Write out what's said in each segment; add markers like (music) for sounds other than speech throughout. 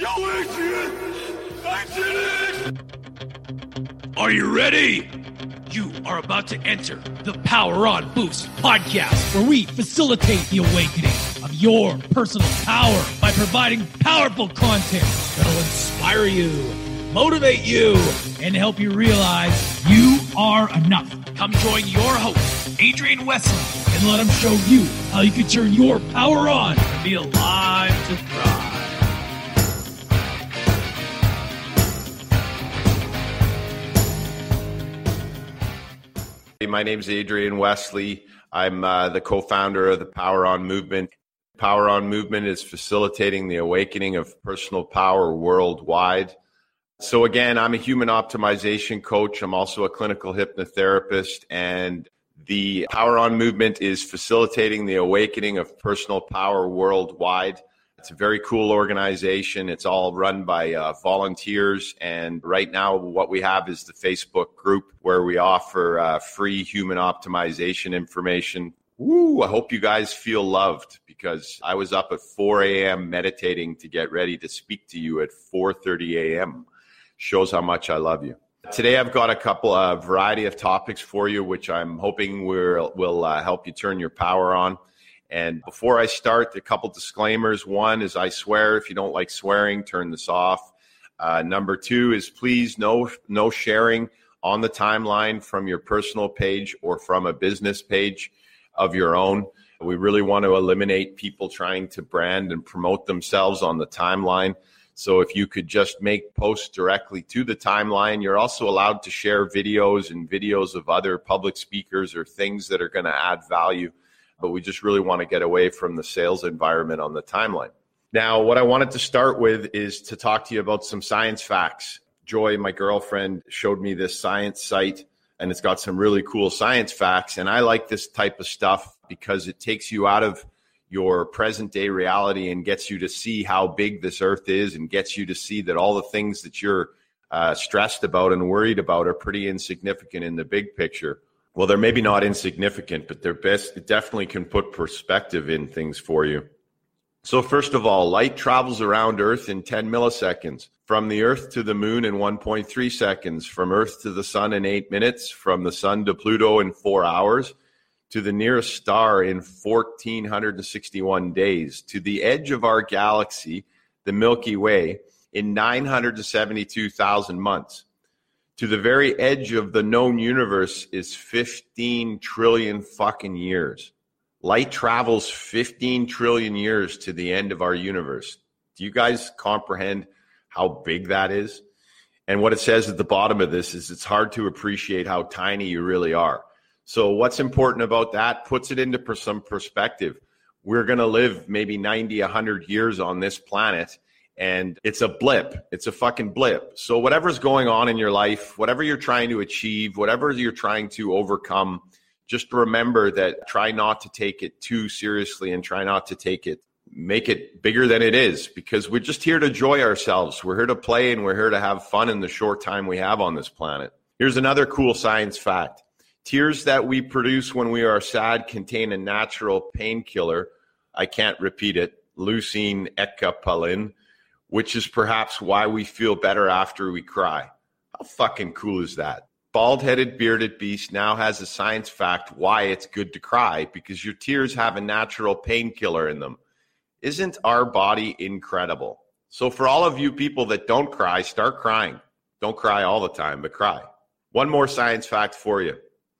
I did it! Are you ready? You are about to enter the Power On Boost podcast, where we facilitate the awakening of your personal power by providing powerful content that'll inspire you, motivate you, and help you realize you are enough. Come join your host, Adrian Wesley, and let him show you how you can turn your power on and be alive to thrive. My name is Adrian Wesley. I'm uh, the co founder of the Power On Movement. Power On Movement is facilitating the awakening of personal power worldwide. So, again, I'm a human optimization coach. I'm also a clinical hypnotherapist, and the Power On Movement is facilitating the awakening of personal power worldwide. It's a very cool organization. It's all run by uh, volunteers. And right now, what we have is the Facebook group where we offer uh, free human optimization information. Woo, I hope you guys feel loved because I was up at 4 a.m. meditating to get ready to speak to you at 4:30 a.m. Shows how much I love you. Today, I've got a couple of variety of topics for you, which I'm hoping will will uh, help you turn your power on. And before I start, a couple disclaimers. One is I swear. If you don't like swearing, turn this off. Uh, number two is please no no sharing on the timeline from your personal page or from a business page of your own. We really want to eliminate people trying to brand and promote themselves on the timeline. So if you could just make posts directly to the timeline, you're also allowed to share videos and videos of other public speakers or things that are going to add value but we just really want to get away from the sales environment on the timeline. Now, what I wanted to start with is to talk to you about some science facts. Joy, my girlfriend, showed me this science site and it's got some really cool science facts. And I like this type of stuff because it takes you out of your present day reality and gets you to see how big this earth is and gets you to see that all the things that you're uh, stressed about and worried about are pretty insignificant in the big picture. Well, they're maybe not insignificant, but they're best. It definitely can put perspective in things for you. So, first of all, light travels around Earth in 10 milliseconds. From the Earth to the Moon in 1.3 seconds. From Earth to the Sun in eight minutes. From the Sun to Pluto in four hours. To the nearest star in 1,461 days. To the edge of our galaxy, the Milky Way, in 972,000 months to the very edge of the known universe is 15 trillion fucking years. Light travels 15 trillion years to the end of our universe. Do you guys comprehend how big that is? And what it says at the bottom of this is it's hard to appreciate how tiny you really are. So, what's important about that puts it into some perspective. We're going to live maybe 90, 100 years on this planet and it's a blip. It's a fucking blip. So whatever's going on in your life, whatever you're trying to achieve, whatever you're trying to overcome, just remember that try not to take it too seriously and try not to take it make it bigger than it is because we're just here to enjoy ourselves. We're here to play and we're here to have fun in the short time we have on this planet. Here's another cool science fact. Tears that we produce when we are sad contain a natural painkiller. I can't repeat it. Leucine ecopylene which is perhaps why we feel better after we cry. How fucking cool is that? Bald headed, bearded beast now has a science fact why it's good to cry because your tears have a natural painkiller in them. Isn't our body incredible? So, for all of you people that don't cry, start crying. Don't cry all the time, but cry. One more science fact for you.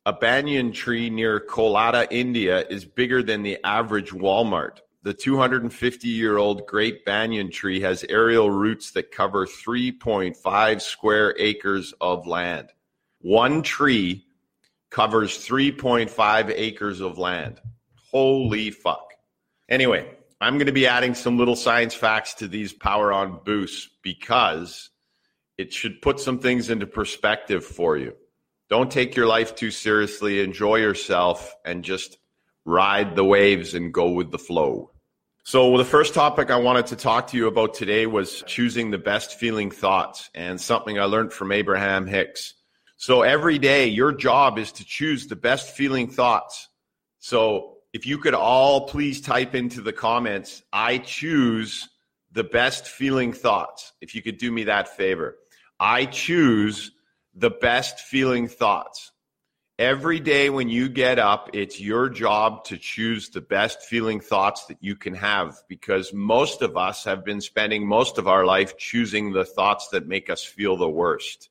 A banyan tree near Kolkata, India is bigger than the average Walmart. The 250 year old Great Banyan tree has aerial roots that cover 3.5 square acres of land. One tree covers 3.5 acres of land. Holy fuck. Anyway, I'm going to be adding some little science facts to these Power On boosts because it should put some things into perspective for you. Don't take your life too seriously. Enjoy yourself and just ride the waves and go with the flow. So, the first topic I wanted to talk to you about today was choosing the best feeling thoughts and something I learned from Abraham Hicks. So, every day, your job is to choose the best feeling thoughts. So, if you could all please type into the comments, I choose the best feeling thoughts. If you could do me that favor, I choose the best feeling thoughts. Every day when you get up, it's your job to choose the best feeling thoughts that you can have because most of us have been spending most of our life choosing the thoughts that make us feel the worst.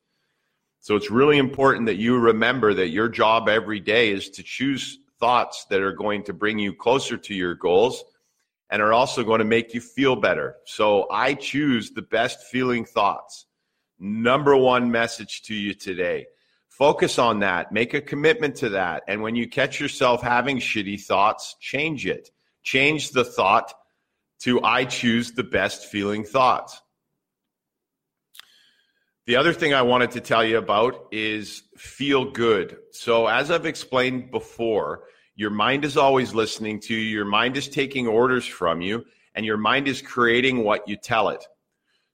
So it's really important that you remember that your job every day is to choose thoughts that are going to bring you closer to your goals and are also going to make you feel better. So I choose the best feeling thoughts. Number one message to you today Focus on that. Make a commitment to that. And when you catch yourself having shitty thoughts, change it. Change the thought to I choose the best feeling thoughts. The other thing I wanted to tell you about is feel good. So, as I've explained before, your mind is always listening to you, your mind is taking orders from you, and your mind is creating what you tell it.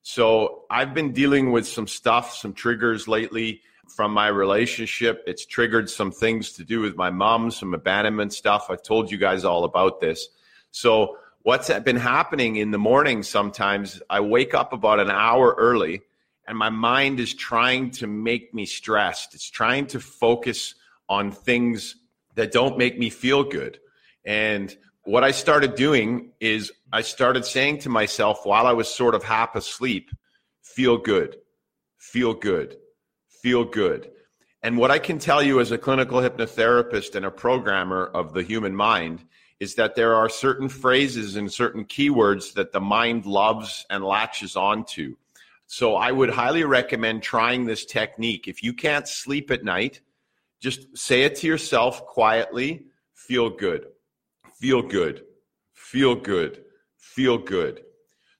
So, I've been dealing with some stuff, some triggers lately from my relationship. It's triggered some things to do with my mom, some abandonment stuff. I've told you guys all about this. So, what's been happening in the morning sometimes, I wake up about an hour early and my mind is trying to make me stressed. It's trying to focus on things that don't make me feel good. And what I started doing is I started saying to myself while I was sort of half asleep, feel good, feel good, feel good. And what I can tell you as a clinical hypnotherapist and a programmer of the human mind is that there are certain phrases and certain keywords that the mind loves and latches onto. So I would highly recommend trying this technique. If you can't sleep at night, just say it to yourself quietly feel good, feel good, feel good, feel good.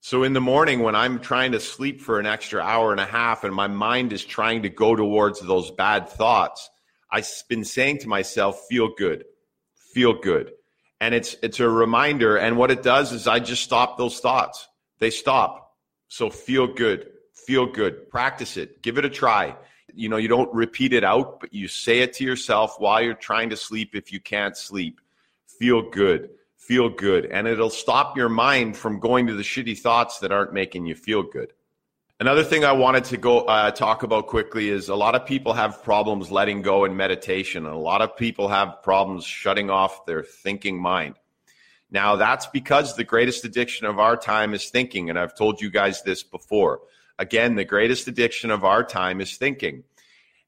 So in the morning, when I'm trying to sleep for an extra hour and a half and my mind is trying to go towards those bad thoughts, I've been saying to myself, feel good, feel good. And it's, it's a reminder. And what it does is I just stop those thoughts. They stop. So feel good, feel good, practice it, give it a try. You know, you don't repeat it out, but you say it to yourself while you're trying to sleep if you can't sleep. Feel good feel good and it'll stop your mind from going to the shitty thoughts that aren't making you feel good. Another thing I wanted to go uh, talk about quickly is a lot of people have problems letting go in meditation, and a lot of people have problems shutting off their thinking mind. Now, that's because the greatest addiction of our time is thinking, and I've told you guys this before. Again, the greatest addiction of our time is thinking,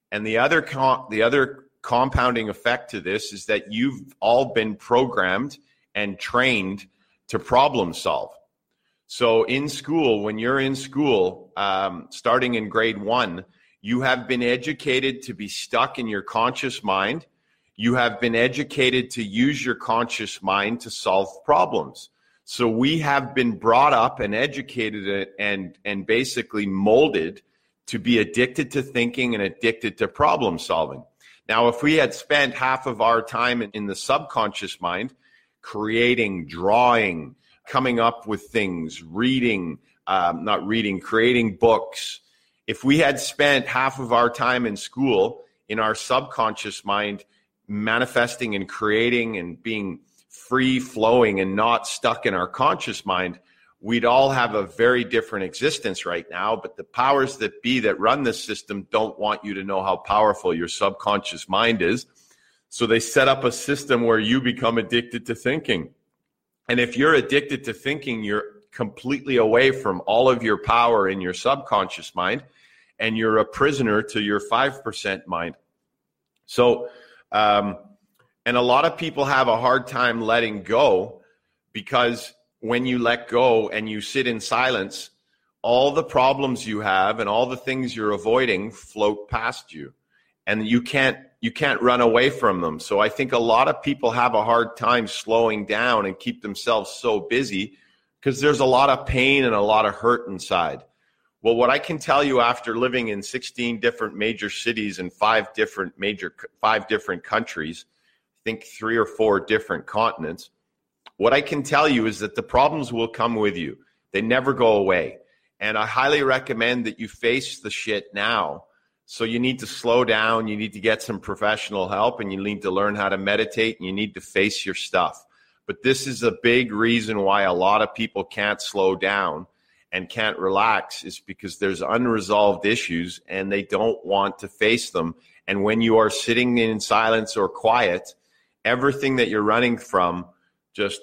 and the other com- the other compounding effect to this is that you've all been programmed and trained to problem solve. So in school, when you're in school, um, starting in grade one, you have been educated to be stuck in your conscious mind. You have been educated to use your conscious mind to solve problems. So we have been brought up and educated and, and basically molded to be addicted to thinking and addicted to problem solving. Now, if we had spent half of our time in the subconscious mind, creating, drawing, coming up with things, reading, um, not reading, creating books. If we had spent half of our time in school in our subconscious mind, manifesting and creating and being free flowing and not stuck in our conscious mind, we'd all have a very different existence right now. But the powers that be that run this system don't want you to know how powerful your subconscious mind is. So they set up a system where you become addicted to thinking. And if you're addicted to thinking, you're completely away from all of your power in your subconscious mind and you're a prisoner to your 5% mind. So, um, and a lot of people have a hard time letting go because when you let go and you sit in silence, all the problems you have and all the things you're avoiding float past you. And you can't you can't run away from them. So I think a lot of people have a hard time slowing down and keep themselves so busy because there's a lot of pain and a lot of hurt inside. Well, what I can tell you after living in 16 different major cities and five different major five different countries, I think three or four different continents, what I can tell you is that the problems will come with you. They never go away. And I highly recommend that you face the shit now so you need to slow down. You need to get some professional help and you need to learn how to meditate and you need to face your stuff. But this is a big reason why a lot of people can't slow down and can't relax is because there's unresolved issues and they don't want to face them. And when you are sitting in silence or quiet, everything that you're running from just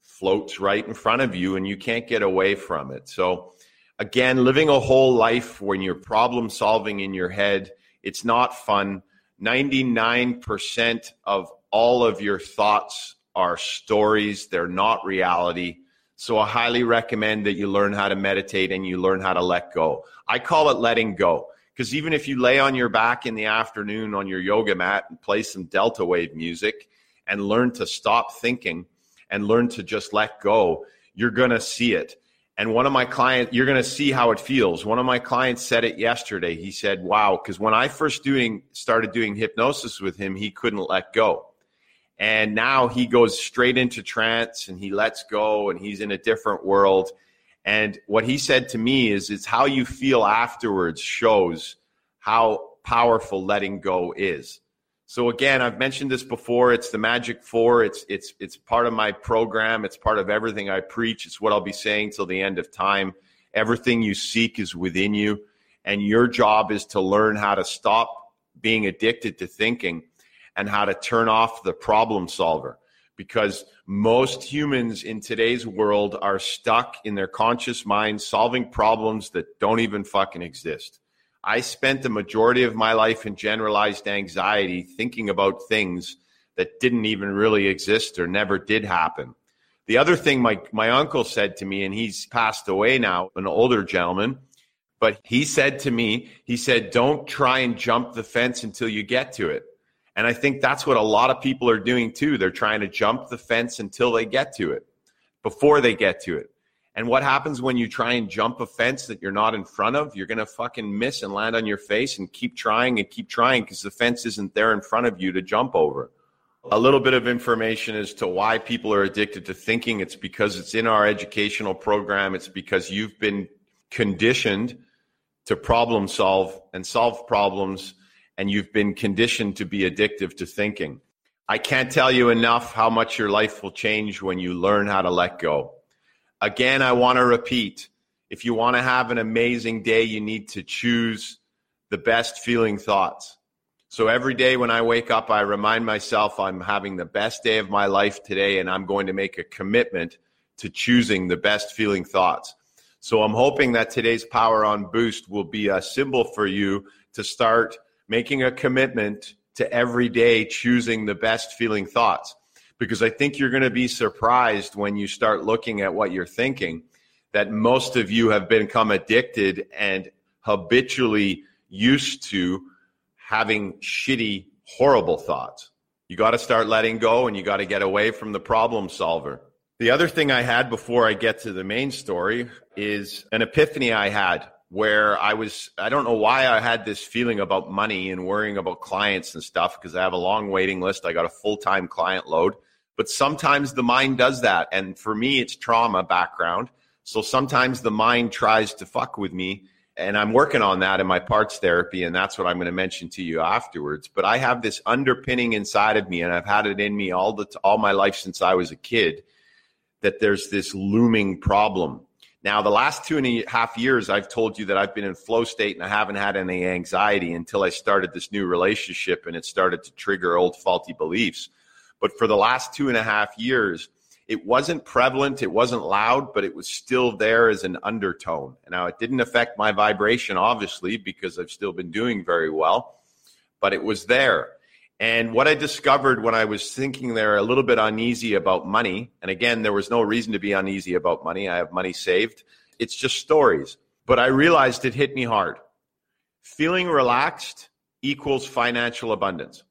floats right in front of you and you can't get away from it. So, again, living a whole life when you're problem solving in your head, it's not fun. 99% of all of your thoughts are stories, they're not reality. So I highly recommend that you learn how to meditate and you learn how to let go. I call it letting go because even if you lay on your back in the afternoon on your yoga mat and play some delta wave music and learn to stop thinking and learn to just let go, you're going to see it. And one of my clients, you're going to see how it feels. One of my clients said it yesterday. He said, "Wow, because when I first doing started doing hypnosis with him, he couldn't let go." And now he goes straight into trance and he lets go and he's in a different world. And what he said to me is it's how you feel afterwards shows how powerful letting go is. So again, I've mentioned this before. It's the magic four. It's it's it's part of my program. It's part of everything I preach. It's what I'll be saying till the end of time. Everything you seek is within you, and your job is to learn how to stop being addicted to thinking and how to turn off the problem solver because most humans in today's world are stuck in their conscious mind solving problems that don't even fucking exist. I spent the majority of my life in generalized anxiety thinking about things that didn't even really exist or never did happen. The other thing my, my uncle said to me, and he's passed away now, an older gentleman, but he said to me, he said, don't try and jump the fence until you get to it. And I think that's what a lot of people are doing too. They're trying to jump the fence until they get to it, before they get to it. And what happens when you try and jump a fence that you're not in front of? You're going to fucking miss and land on your face and keep trying and keep trying because the fence isn't there in front of you to jump over. A little bit of information as to why people are addicted to thinking. It's because it's in our educational program. It's because you've been conditioned to problem solve and solve problems and you've been conditioned to be addictive to thinking. I can't tell you enough how much your life will change when you learn how to let go. Again, I want to repeat if you want to have an amazing day, you need to choose the best feeling thoughts. So every day when I wake up, I remind myself I'm having the best day of my life today, and I'm going to make a commitment to choosing the best feeling thoughts. So I'm hoping that today's Power On Boost will be a symbol for you to start making a commitment to every day choosing the best feeling thoughts. Because I think you're going to be surprised when you start looking at what you're thinking that most of you have become addicted and habitually used to having shitty, horrible thoughts. You got to start letting go and you got to get away from the problem solver. The other thing I had before I get to the main story is an epiphany I had where I was, I don't know why I had this feeling about money and worrying about clients and stuff because I have a long waiting list. I got a full time client load, but sometimes the mind does that. And for me, it's trauma background. So sometimes the mind tries to fuck with me. And I'm working on that in my parts therapy. And that's what I'm going to mention to you afterwards. But I have this underpinning inside of me, and I've had it in me all the, all my life since I was a kid that there's this looming problem now, the last two and a half years, I've told you that I've been in flow state and I haven't had any anxiety until I started this new relationship and it started to trigger old faulty beliefs. But for the last two and a half years, it wasn't prevalent, it wasn't loud, but it was still there as an undertone. Now, it didn't affect my vibration, obviously, because I've still been doing very well, but it was there. And what I discovered when I was thinking there a little bit uneasy about money, and again, there was no reason to be uneasy about money. I have money saved. It's just stories. But I realized it hit me hard. Feeling relaxed equals financial abundance.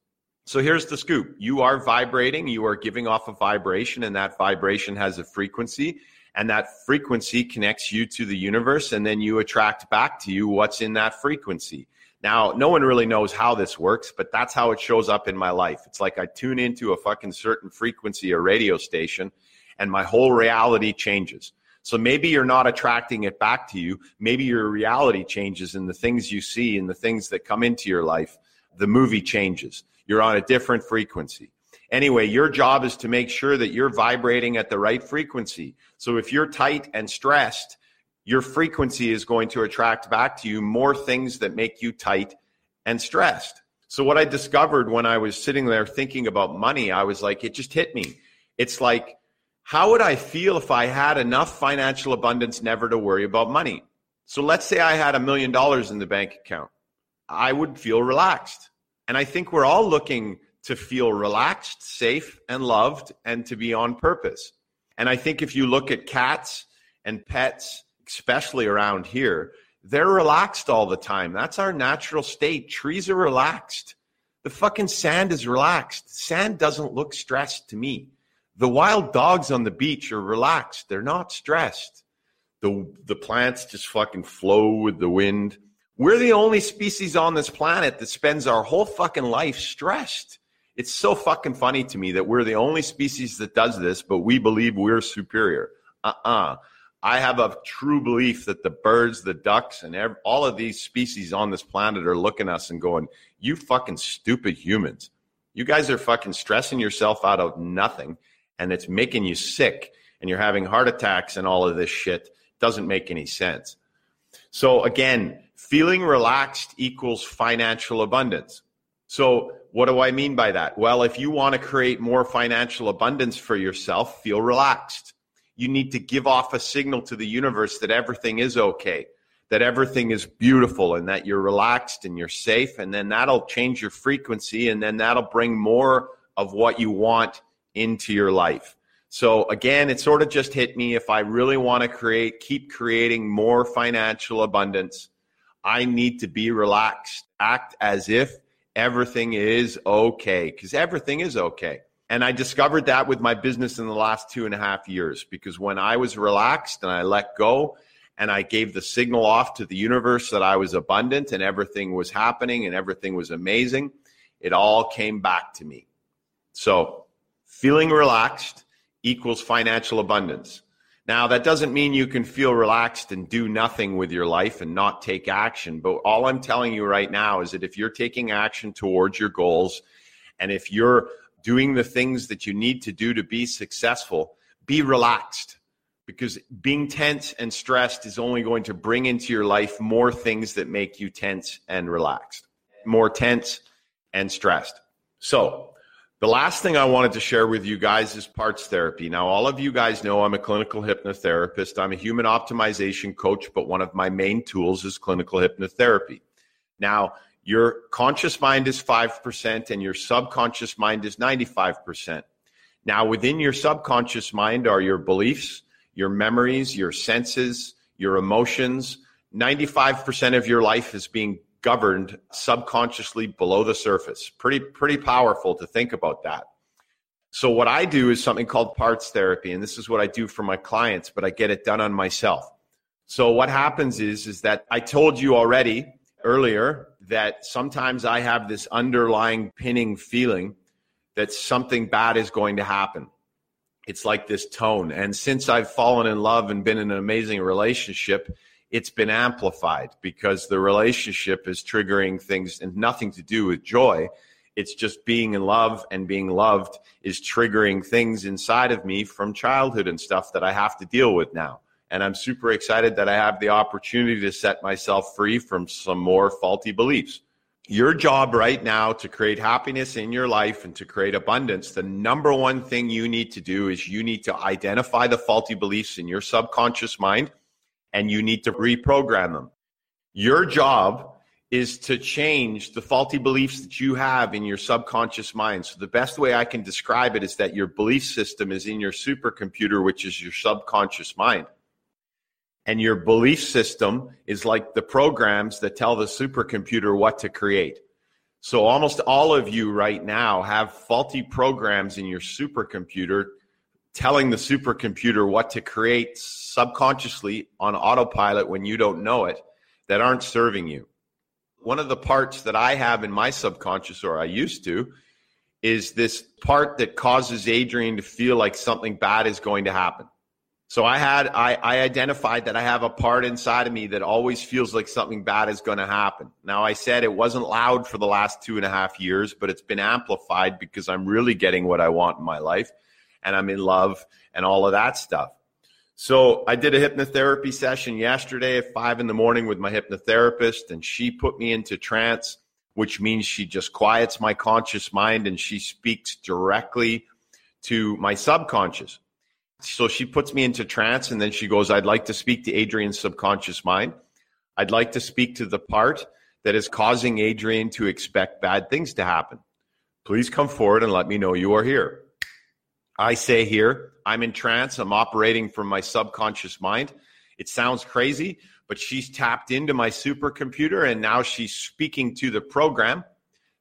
So here's the scoop you are vibrating, you are giving off a vibration, and that vibration has a frequency. And that frequency connects you to the universe, and then you attract back to you what's in that frequency. Now, no one really knows how this works, but that's how it shows up in my life. It's like I tune into a fucking certain frequency or radio station and my whole reality changes. So maybe you're not attracting it back to you. Maybe your reality changes and the things you see and the things that come into your life, the movie changes. You're on a different frequency. Anyway, your job is to make sure that you're vibrating at the right frequency. So if you're tight and stressed, your frequency is going to attract back to you more things that make you tight and stressed. So, what I discovered when I was sitting there thinking about money, I was like, it just hit me. It's like, how would I feel if I had enough financial abundance never to worry about money? So, let's say I had a million dollars in the bank account. I would feel relaxed. And I think we're all looking to feel relaxed, safe, and loved, and to be on purpose. And I think if you look at cats and pets, especially around here, they're relaxed all the time. That's our natural state. Trees are relaxed. The fucking sand is relaxed. Sand doesn't look stressed to me. The wild dogs on the beach are relaxed. They're not stressed. The, the plants just fucking flow with the wind. We're the only species on this planet that spends our whole fucking life stressed. It's so fucking funny to me that we're the only species that does this, but we believe we're superior. Uh uh-uh. uh I have a true belief that the birds, the ducks, and all of these species on this planet are looking at us and going, You fucking stupid humans. You guys are fucking stressing yourself out of nothing, and it's making you sick, and you're having heart attacks and all of this shit. Doesn't make any sense. So, again, feeling relaxed equals financial abundance. So, what do I mean by that? Well, if you want to create more financial abundance for yourself, feel relaxed. You need to give off a signal to the universe that everything is okay, that everything is beautiful, and that you're relaxed and you're safe. And then that'll change your frequency, and then that'll bring more of what you want into your life. So again, it sort of just hit me. If I really want to create, keep creating more financial abundance, I need to be relaxed, act as if everything is okay because everything is okay. And I discovered that with my business in the last two and a half years because when I was relaxed and I let go and I gave the signal off to the universe that I was abundant and everything was happening and everything was amazing, it all came back to me. So feeling relaxed equals financial abundance. Now, that doesn't mean you can feel relaxed and do nothing with your life and not take action. But all I'm telling you right now is that if you're taking action towards your goals and if you're doing the things that you need to do to be successful, be relaxed because being tense and stressed is only going to bring into your life more things that make you tense and relaxed, more tense and stressed. So, the last thing I wanted to share with you guys is parts therapy. Now, all of you guys know I'm a clinical hypnotherapist. I'm a human optimization coach, but one of my main tools is clinical hypnotherapy. Now, your conscious mind is 5% and your subconscious mind is 95%. Now, within your subconscious mind are your beliefs, your memories, your senses, your emotions. 95% of your life is being governed subconsciously below the surface. Pretty, pretty powerful to think about that. So what I do is something called parts therapy, and this is what I do for my clients, but I get it done on myself. So what happens is, is that I told you already earlier that sometimes I have this underlying pinning feeling that something bad is going to happen. It's like this tone. And since I've fallen in love and been in an amazing relationship, it's been amplified because the relationship is triggering things and nothing to do with joy. It's just being in love and being loved is triggering things inside of me from childhood and stuff that I have to deal with now. And I'm super excited that I have the opportunity to set myself free from some more faulty beliefs. Your job right now to create happiness in your life and to create abundance, the number one thing you need to do is you need to identify the faulty beliefs in your subconscious mind and you need to reprogram them. Your job is to change the faulty beliefs that you have in your subconscious mind. So the best way I can describe it is that your belief system is in your supercomputer, which is your subconscious mind. And your belief system is like the programs that tell the supercomputer what to create. So almost all of you right now have faulty programs in your supercomputer telling the supercomputer what to create subconsciously on autopilot when you don't know it that aren't serving you. One of the parts that I have in my subconscious, or I used to, is this part that causes Adrian to feel like something bad is going to happen. So I had I, I identified that I have a part inside of me that always feels like something bad is going to happen. Now I said it wasn't loud for the last two and a half years, but it's been amplified because I'm really getting what I want in my life and I'm in love and all of that stuff. So I did a hypnotherapy session yesterday at five in the morning with my hypnotherapist, and she put me into trance, which means she just quiets my conscious mind and she speaks directly to my subconscious. So she puts me into trance and then she goes, I'd like to speak to Adrian's subconscious mind. I'd like to speak to the part that is causing Adrian to expect bad things to happen. Please come forward and let me know you are here. I say here, I'm in trance. I'm operating from my subconscious mind. It sounds crazy, but she's tapped into my supercomputer and now she's speaking to the program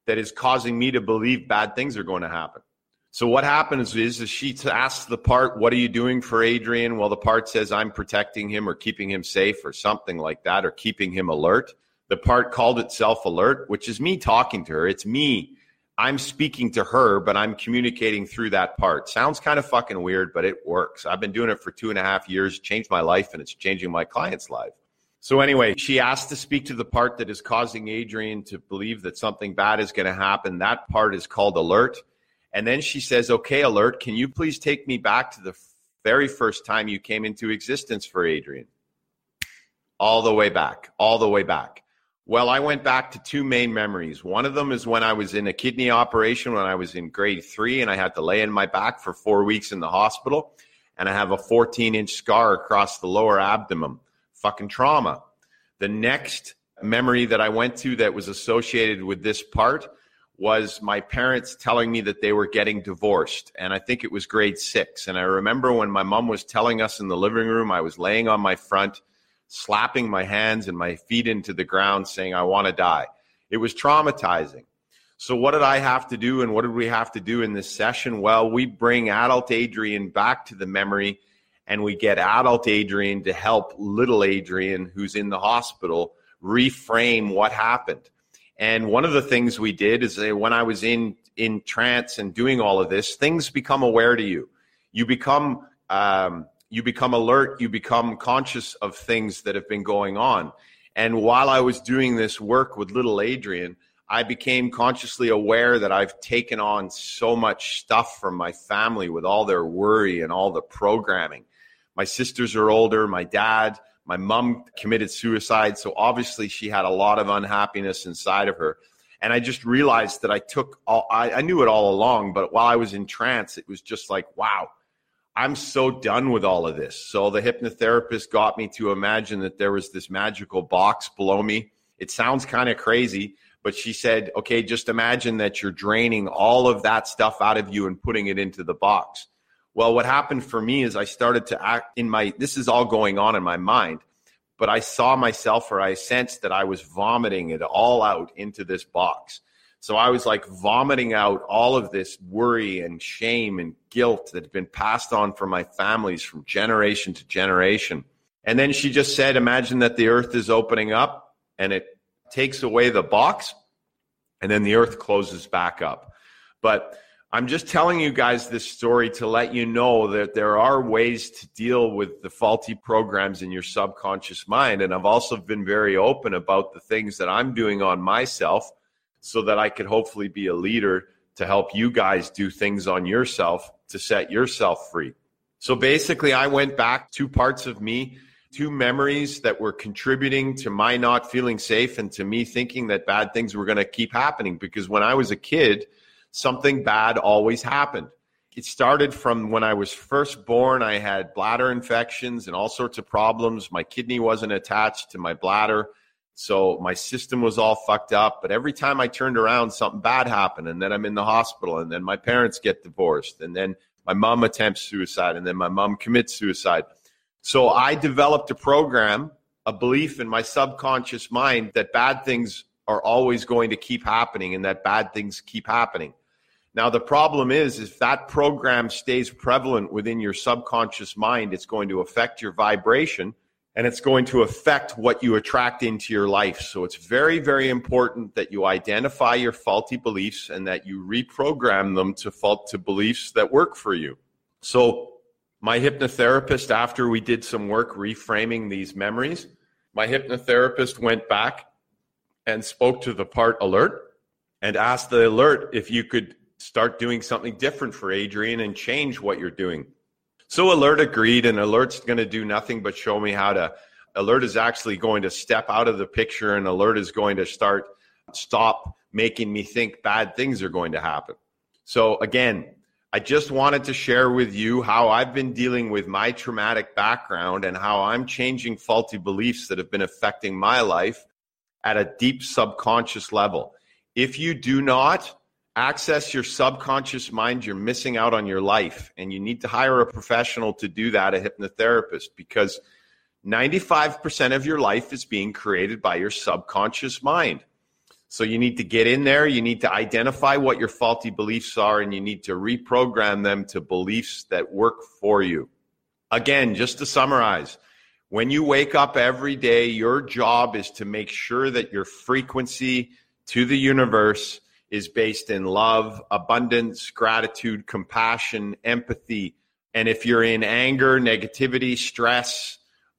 that is causing me to believe bad things are going to happen. So what happens is, is she asks the part, "What are you doing for Adrian?" Well, the part says, "I'm protecting him or keeping him safe or something like that, or keeping him alert." The part called itself alert, which is me talking to her. It's me. I'm speaking to her, but I'm communicating through that part. Sounds kind of fucking weird, but it works. I've been doing it for two and a half years, changed my life, and it's changing my client's life. So anyway, she asked to speak to the part that is causing Adrian to believe that something bad is going to happen. That part is called alert. And then she says, Okay, alert, can you please take me back to the very first time you came into existence for Adrian? All the way back, all the way back. Well, I went back to two main memories. One of them is when I was in a kidney operation when I was in grade three and I had to lay in my back for four weeks in the hospital. And I have a 14 inch scar across the lower abdomen. Fucking trauma. The next memory that I went to that was associated with this part was my parents telling me that they were getting divorced. And I think it was grade six. And I remember when my mom was telling us in the living room, I was laying on my front, slapping my hands and my feet into the ground, saying, I want to die. It was traumatizing. So, what did I have to do? And what did we have to do in this session? Well, we bring adult Adrian back to the memory and we get adult Adrian to help little Adrian, who's in the hospital, reframe what happened. And one of the things we did is that when I was in in trance and doing all of this, things become aware to you. You become um, you become alert. You become conscious of things that have been going on. And while I was doing this work with little Adrian, I became consciously aware that I've taken on so much stuff from my family with all their worry and all the programming. My sisters are older. My dad my mom committed suicide. So obviously she had a lot of unhappiness inside of her. And I just realized that I took all, I, I knew it all along, but while I was in trance, it was just like, wow, I'm so done with all of this. So the hypnotherapist got me to imagine that there was this magical box below me. It sounds kind of crazy, but she said, okay, just imagine that you're draining all of that stuff out of you and putting it into the box. Well, what happened for me is I started to act in my, this is all going on in my mind, but I saw myself or I sensed that I was vomiting it all out into this box. So I was like vomiting out all of this worry and shame and guilt that had been passed on from my families from generation to generation. And then she just said, Imagine that the earth is opening up and it takes away the box, and then the earth closes back up. But I'm just telling you guys this story to let you know that there are ways to deal with the faulty programs in your subconscious mind. And I've also been very open about the things that I'm doing on myself so that I could hopefully be a leader to help you guys do things on yourself to set yourself free. So basically, I went back two parts of me, two memories that were contributing to my not feeling safe and to me thinking that bad things were going to keep happening. Because when I was a kid, something bad always happened. It started from when I was first born. I had bladder infections and all sorts of problems. My kidney wasn't attached to my bladder. So my system was all fucked up. But every time I turned around, something bad happened. And then I'm in the hospital. And then my parents get divorced. And then my mom attempts suicide. And then my mom commits suicide. So I developed a program, a belief in my subconscious mind that bad things are always going to keep happening and that bad things keep happening. Now, the problem is, if that program stays prevalent within your subconscious mind, it's going to affect your vibration and it's going to affect what you attract into your life. So it's very, very important that you identify your faulty beliefs and that you reprogram them to fault to beliefs that work for you. So my hypnotherapist, after we did some work reframing these memories, my hypnotherapist went back and spoke to the part alert and asked the alert if you could start doing something different for Adrian and change what you're doing. So Alert agreed, and Alert's going to do nothing but show me how to. Alert is actually going to step out of the picture, and Alert is going to start stop making me think bad things are going to happen. So again, I just wanted to share with you how I've been dealing with my traumatic background and how I'm changing faulty beliefs that have been affecting my life at a deep subconscious level. If you do not access your subconscious mind, you're missing out on your life. And you need to hire a professional to do that, a hypnotherapist, because 95% of your life is being created by your subconscious mind. So you need to get in there, you need to identify what your faulty beliefs are, and you need to reprogram them to beliefs that work for you. Again, just to summarize, when you wake up every day, your job is to make sure that your frequency to the universe is based in love, abundance, gratitude, compassion, empathy. And if you're in anger, negativity, stress,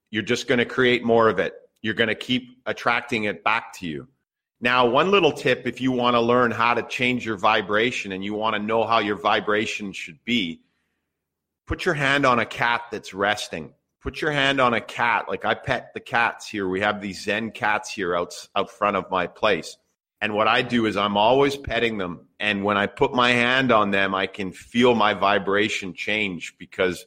you're just going to create more of it. You're going to keep attracting it back to you. Now, one little tip if you want to learn how to change your vibration and you want to know how your vibration should be, put your hand on a cat that's resting. Put your hand on a cat. Like I pet the cats here. We have these Zen cats here out, out front of my place. And what I do is I'm always petting them. And when I put my hand on them, I can feel my vibration change because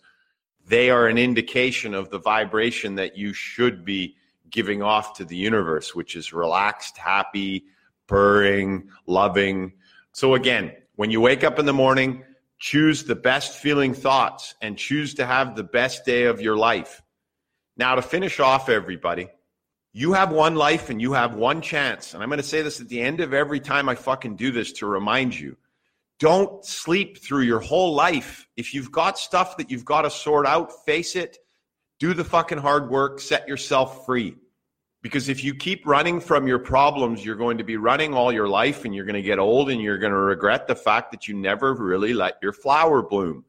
they are an indication of the vibration that you should be giving off to the universe, which is relaxed, happy, purring, loving. So again, when you wake up in the morning, choose the best feeling thoughts and choose to have the best day of your life. Now, to finish off, everybody, you have one life and you have one chance. And I'm going to say this at the end of every time I fucking do this to remind you. Don't sleep through your whole life. If you've got stuff that you've got to sort out, face it do the fucking hard work, set yourself free. Because if you keep running from your problems, you're going to be running all your life and you're going to get old and you're going to regret the fact that you never really let your flower bloom.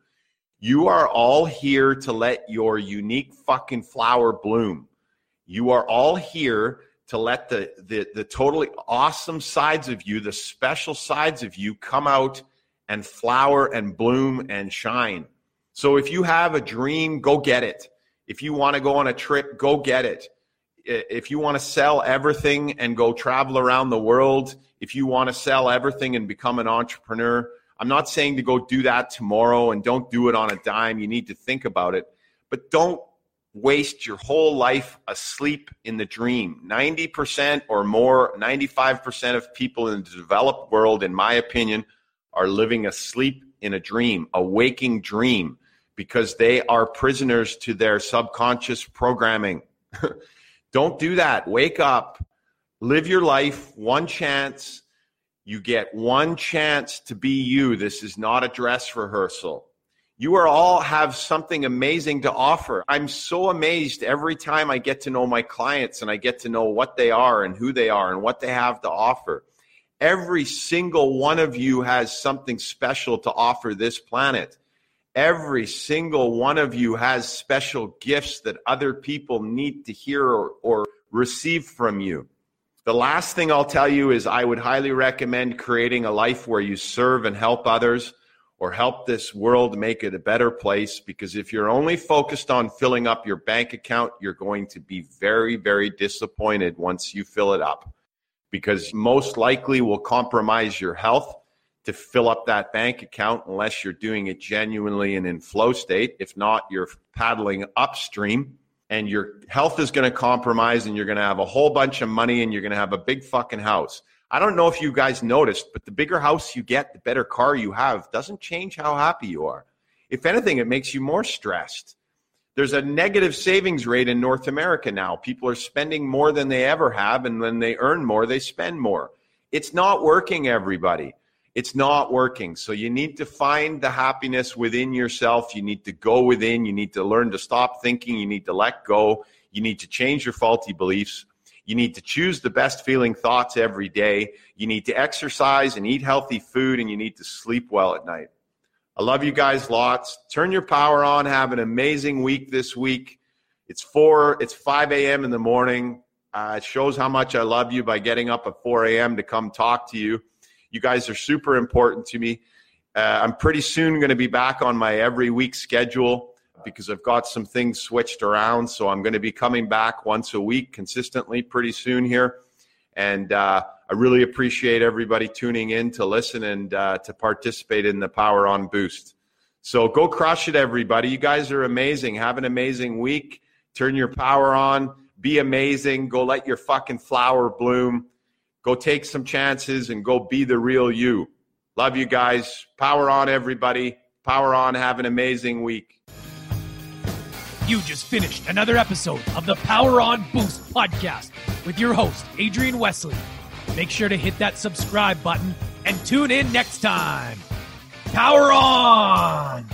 You are all here to let your unique fucking flower bloom. You are all here to let the, the, the totally awesome sides of you, the special sides of you come out and flower and bloom and shine. So if you have a dream, go get it. If you want to go on a trip, go get it. If you want to sell everything and go travel around the world, if you want to sell everything and become an entrepreneur, I'm not saying to go do that tomorrow and don't do it on a dime. You need to think about it, but don't waste your whole life asleep in the dream. 90% or more, 95% of people in the developed world, in my opinion, are living asleep in a dream, a waking dream because they are prisoners to their subconscious programming. (laughs) Don't do that. Wake up, live your life, one chance. You get one chance to be you. This is not a dress rehearsal. You are all have something amazing to offer. I'm so amazed every time I get to know my clients and I get to know what they are and who they are and what they have to offer. Every single one of you has something special to offer this planet. Every single one of you has special gifts that other people need to hear or, or receive from you. The last thing I'll tell you is I would highly recommend creating a life where you serve and help others or help this world make it a better place because if you're only focused on filling up your bank account, you're going to be very, very disappointed once you fill it up because most likely will compromise your health to fill up that bank account unless you're doing it genuinely and in flow state. If not, you're paddling upstream and your health is going to compromise and you're going to have a whole bunch of money and you're going to have a big fucking house. I don't know if you guys noticed, but the bigger house you get, the better car you have doesn't change how happy you are. If anything, it makes you more stressed. There's a negative savings rate in North America now. People are spending more than they ever have, and when they earn more, they spend more. It's not working, everybody it's not working. So you need to find the happiness within yourself. You need to go within. You need to learn to stop thinking. You need to let go. You need to change your faulty beliefs. You need to choose the best feeling thoughts every day. You need to exercise and eat healthy food, and you need to sleep well at night. I love you guys lots. Turn your power on. Have an amazing week this week. It's four. It's five a.m. in the morning. Uh, it shows how much I love you by getting up at 4 a.m. to come talk to you. You guys are super important to me. Uh, I'm pretty soon going to be back on my every week schedule because I've got some things switched around. So I'm going to be coming back once a week consistently pretty soon here. And uh, I really appreciate everybody tuning in to listen and uh, to participate in the Power On Boost. So go crush it, everybody. You guys are amazing. Have an amazing week. Turn your power on. Be amazing. Go let your fucking flower bloom. Go take some chances and go be the real you. Love you guys. Power on, everybody. Power on. Have an amazing week. You just finished another episode of the Power On Boost podcast with your host, Adrian Wesley. Make sure to hit that subscribe button and tune in next time. Power on!